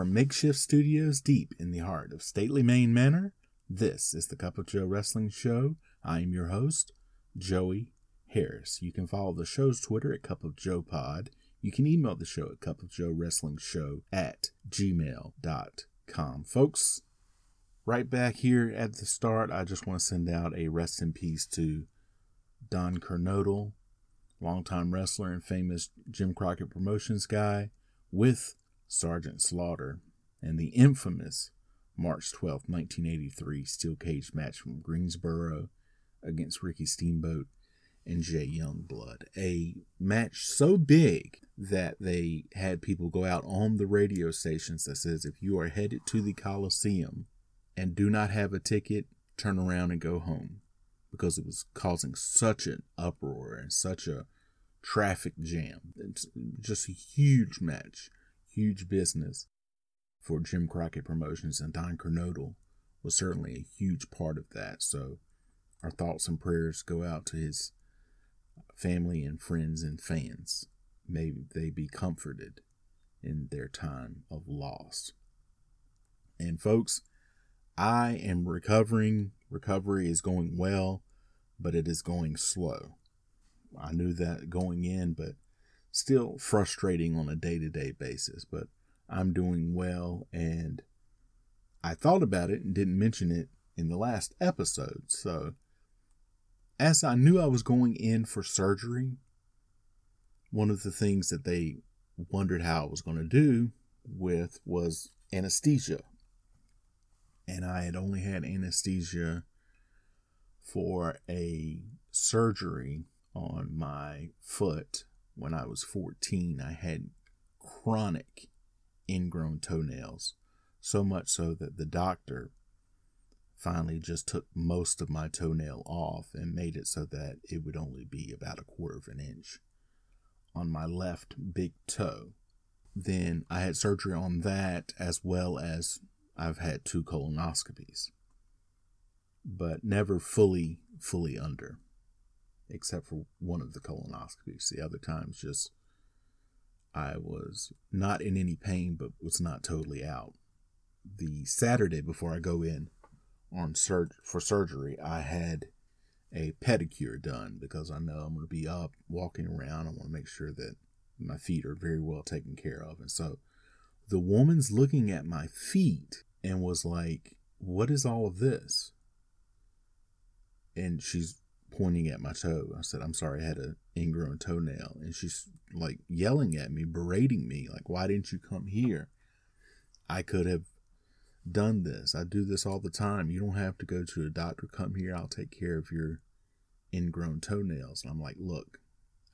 From makeshift studios deep in the heart of stately Maine Manor, this is the Cup of Joe Wrestling Show. I am your host, Joey Harris. You can follow the show's Twitter at Cup of Joe Pod. You can email the show at Cup of Joe Wrestling Show at gmail.com. Folks, right back here at the start, I just want to send out a rest in peace to Don Kernodle, longtime wrestler and famous Jim Crockett Promotions guy, with Sergeant Slaughter, and the infamous March 12, 1983 steel cage match from Greensboro against Ricky Steamboat and Jay Youngblood. A match so big that they had people go out on the radio stations that says if you are headed to the Coliseum and do not have a ticket, turn around and go home because it was causing such an uproar and such a traffic jam. It's just a huge match huge business for Jim Crockett Promotions, and Don Kernodle was certainly a huge part of that. So our thoughts and prayers go out to his family and friends and fans. May they be comforted in their time of loss. And folks, I am recovering. Recovery is going well, but it is going slow. I knew that going in, but still frustrating on a day to day basis, but I'm doing well. And I thought about it and didn't mention it in the last episode. So, as I knew I was going in for surgery, one of the things that they wondered how I was going to do with was anesthesia. And I had only had anesthesia for a surgery on my foot when I was 14, I had chronic ingrown toenails, so much so that the doctor finally just took most of my toenail off and made it so that it would only be about a quarter of an inch on my left big toe. Then I had surgery on that as well as I've had two colonoscopies, but never fully, fully under except for one of the colonoscopies. The other times, just I was not in any pain, but was not totally out. The Saturday before I go in on sur- for surgery, I had a pedicure done because I know I'm going to be up walking around. I want to make sure that my feet are very well taken care of. And so the woman's looking at my feet and was like, What is all of this? And she's pointing at my toe. I said, I'm sorry, I had an ingrown toenail. And she's like yelling at me, berating me, like, why didn't you come here? I could have done this. I do this all the time. You don't have to go to a doctor. Come here. I'll take care of your ingrown toenails. And I'm like, look,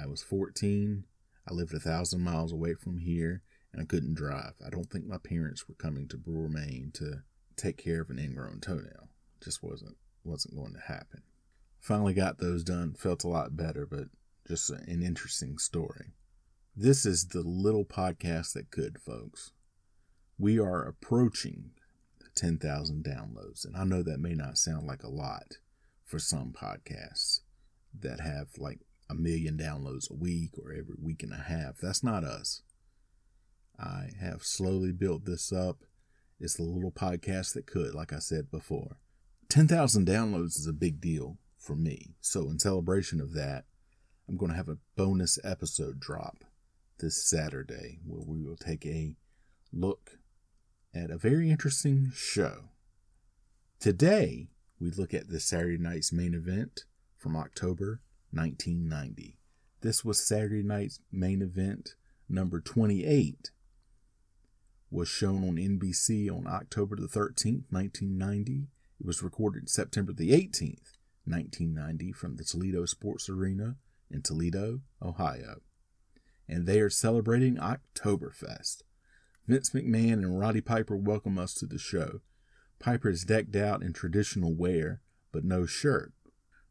I was 14. I lived a thousand miles away from here and I couldn't drive. I don't think my parents were coming to Brewer, Maine to take care of an ingrown toenail. It Just wasn't wasn't going to happen. Finally got those done, felt a lot better, but just an interesting story. This is the little podcast that could, folks. We are approaching 10,000 downloads, and I know that may not sound like a lot for some podcasts that have like a million downloads a week or every week and a half. That's not us. I have slowly built this up. It's the little podcast that could, like I said before. 10,000 downloads is a big deal for me. So, in celebration of that, I'm going to have a bonus episode drop this Saturday where we will take a look at a very interesting show. Today, we look at the Saturday night's main event from October 1990. This was Saturday night's main event number 28 was shown on NBC on October the 13th, 1990. It was recorded September the 18th, 1990 from the Toledo Sports Arena in Toledo, Ohio. And they are celebrating Oktoberfest. Vince McMahon and Roddy Piper welcome us to the show. Piper is decked out in traditional wear, but no shirt.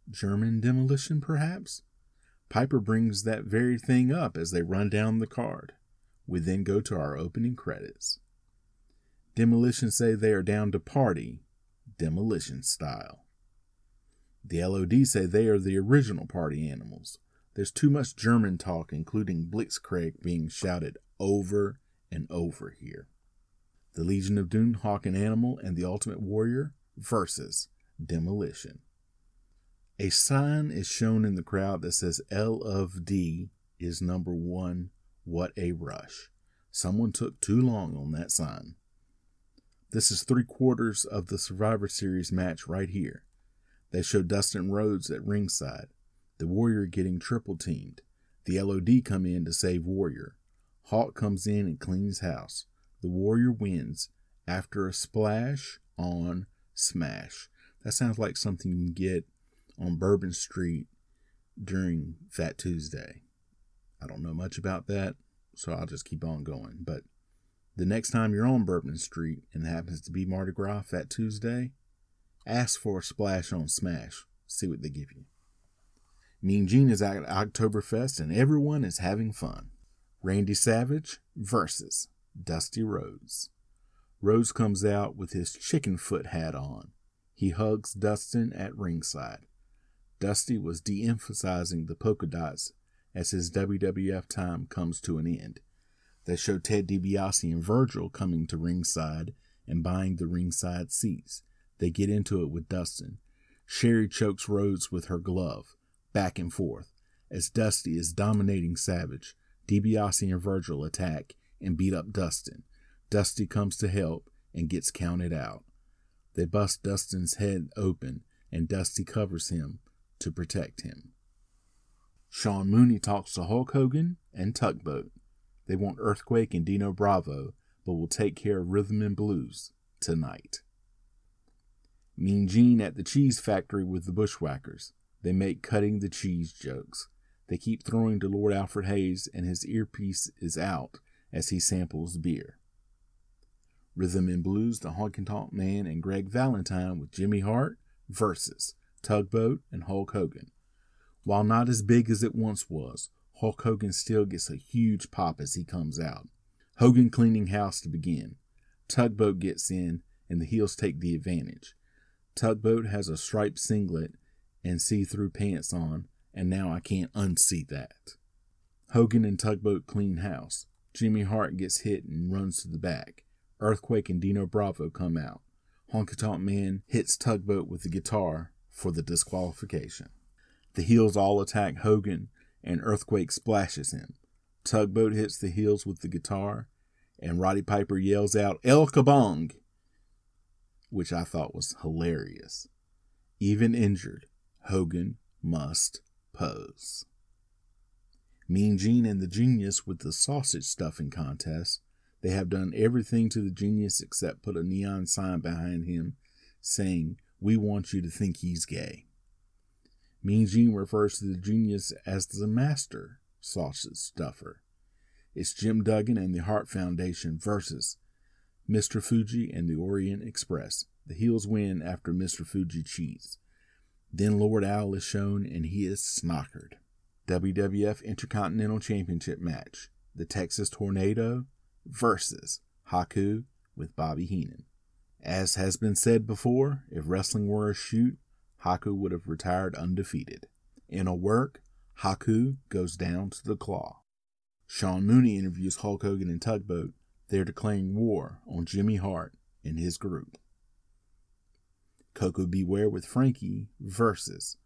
German demolition, perhaps? Piper brings that very thing up as they run down the card. We then go to our opening credits. Demolition say they are down to party, demolition style. The LOD say they are the original party animals. There's too much German talk, including Blitzkrieg being shouted over and over here. The Legion of Doom, Hawk and Animal, and the Ultimate Warrior versus Demolition. A sign is shown in the crowd that says L of D is number one. What a rush. Someone took too long on that sign. This is three quarters of the Survivor Series match right here. They show Dustin Rhodes at ringside, the Warrior getting triple teamed. The LOD come in to save Warrior. Hawk comes in and cleans house. The Warrior wins after a splash on Smash. That sounds like something you can get on Bourbon Street during Fat Tuesday. I don't know much about that, so I'll just keep on going. But the next time you're on Bourbon Street and it happens to be Mardi Gras Fat Tuesday, ask for a splash on Smash. See what they give you. Mean Gene is at Oktoberfest and everyone is having fun. Randy Savage versus Dusty Rhodes. Rhodes comes out with his chicken foot hat on. He hugs Dustin at ringside. Dusty was de emphasizing the polka dots as his WWF time comes to an end. They show Ted DiBiase and Virgil coming to ringside and buying the ringside seats. They get into it with Dustin. Sherri chokes Rhodes with her glove, back and forth, as Dusty is dominating Savage. DiBiase and Virgil attack and beat up Dustin. Dusty comes to help and gets counted out. They bust Dustin's head open and Dusty covers him to protect him. Sean Mooney talks to Hulk Hogan and Tugboat. They want Earthquake and Dino Bravo, but will take care of Rhythm and Blues tonight. Mean Gene at the cheese factory with the Bushwhackers. They make cutting the cheese jokes. They keep throwing to Lord Alfred Hayes, and his earpiece is out as he samples beer. Rhythm and Blues, the Honky Man, and Greg Valentine with Jimmy Hart versus Tugboat, and Hulk Hogan. While not as big as it once was, Hulk Hogan still gets a huge pop as he comes out. Hogan cleaning house to begin. Tugboat gets in, and the heels take the advantage. Tugboat has a striped singlet and see through pants on, and now I can't unsee that. Hogan and Tugboat clean house. Jimmy Hart gets hit and runs to the back. Earthquake and Dino Bravo come out. Honky Tonk Man hits Tugboat with the guitar for the disqualification. The heels all attack Hogan, and Earthquake splashes him. Tugboat hits the heels with the guitar, and Roddy Piper yells out, El Kabong, which I thought was hilarious. Even injured, Hogan must pose. Mean Gene and the Genius with the sausage stuffing contest. They have done everything to the genius except put a neon sign behind him saying, we want you to think he's gay. Mean Gene refers to the genius as the master sausage stuffer. It's Jim Duggan and the Hart Foundation versus Mr. Fuji and the Orient Express. The heels win after Mr. Fuji cheats. Then Lord Al is shown and he is snockered. WWF Intercontinental Championship match. The Texas Tornado versus Haku with Bobby Heenan. As has been said before, if wrestling were a shoot, Haku would have retired undefeated. In a work, Haku goes down to the claw. Sean Mooney interviews Hulk Hogan and Tugboat. They're declaring war on Jimmy Hart and his group. Koko B. Ware with Frankie versus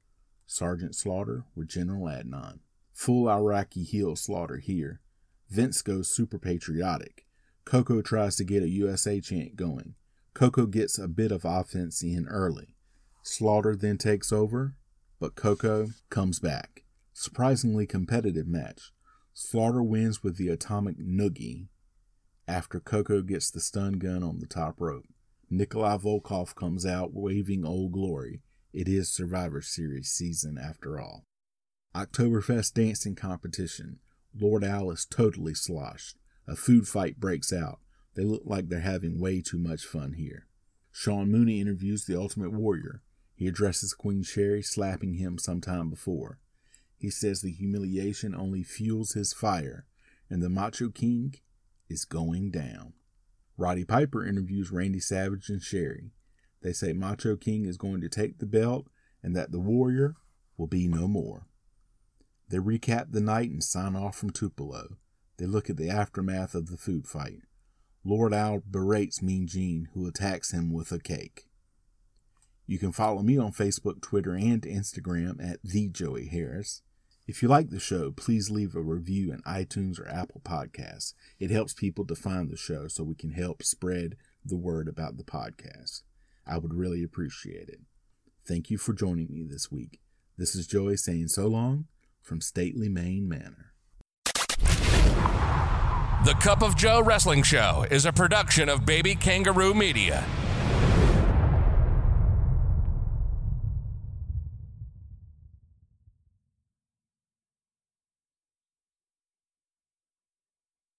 Sergeant Slaughter with General Adnan. Full Iraqi heel slaughter here. Vince goes super patriotic. Koko tries to get a USA chant going. Koko gets a bit of offense in early. Slaughter then takes over, but Koko comes back. Surprisingly competitive match. Slaughter wins with the atomic noogie after Koko gets the stun gun on the top rope. Nikolai Volkov comes out waving Old Glory. It is Survivor Series season after all. Oktoberfest dancing competition. Lord Al is totally sloshed. A food fight breaks out. They look like they're having way too much fun here. Sean Mooney interviews the Ultimate Warrior. He addresses Queen Sherri slapping him some time before. He says the humiliation only fuels his fire, and the Macho King is going down. Roddy Piper interviews Randy Savage and Sherri. They say Macho King is going to take the belt and that the Warrior will be no more. They recap the night and sign off from Tupelo. They look at the aftermath of the food fight. Lord Al berates Mean Gene, who attacks him with a cake. You can follow me on Facebook, Twitter, and Instagram at the Joey Harris. If you like the show, please leave a review in iTunes or Apple Podcasts. It helps people to find the show so we can help spread the word about the podcast. I would really appreciate it. Thank you for joining me this week. This is Joey saying so long from Stately Maine Manor. The Cup of Joe Wrestling Show is a production of Baby Kangaroo Media.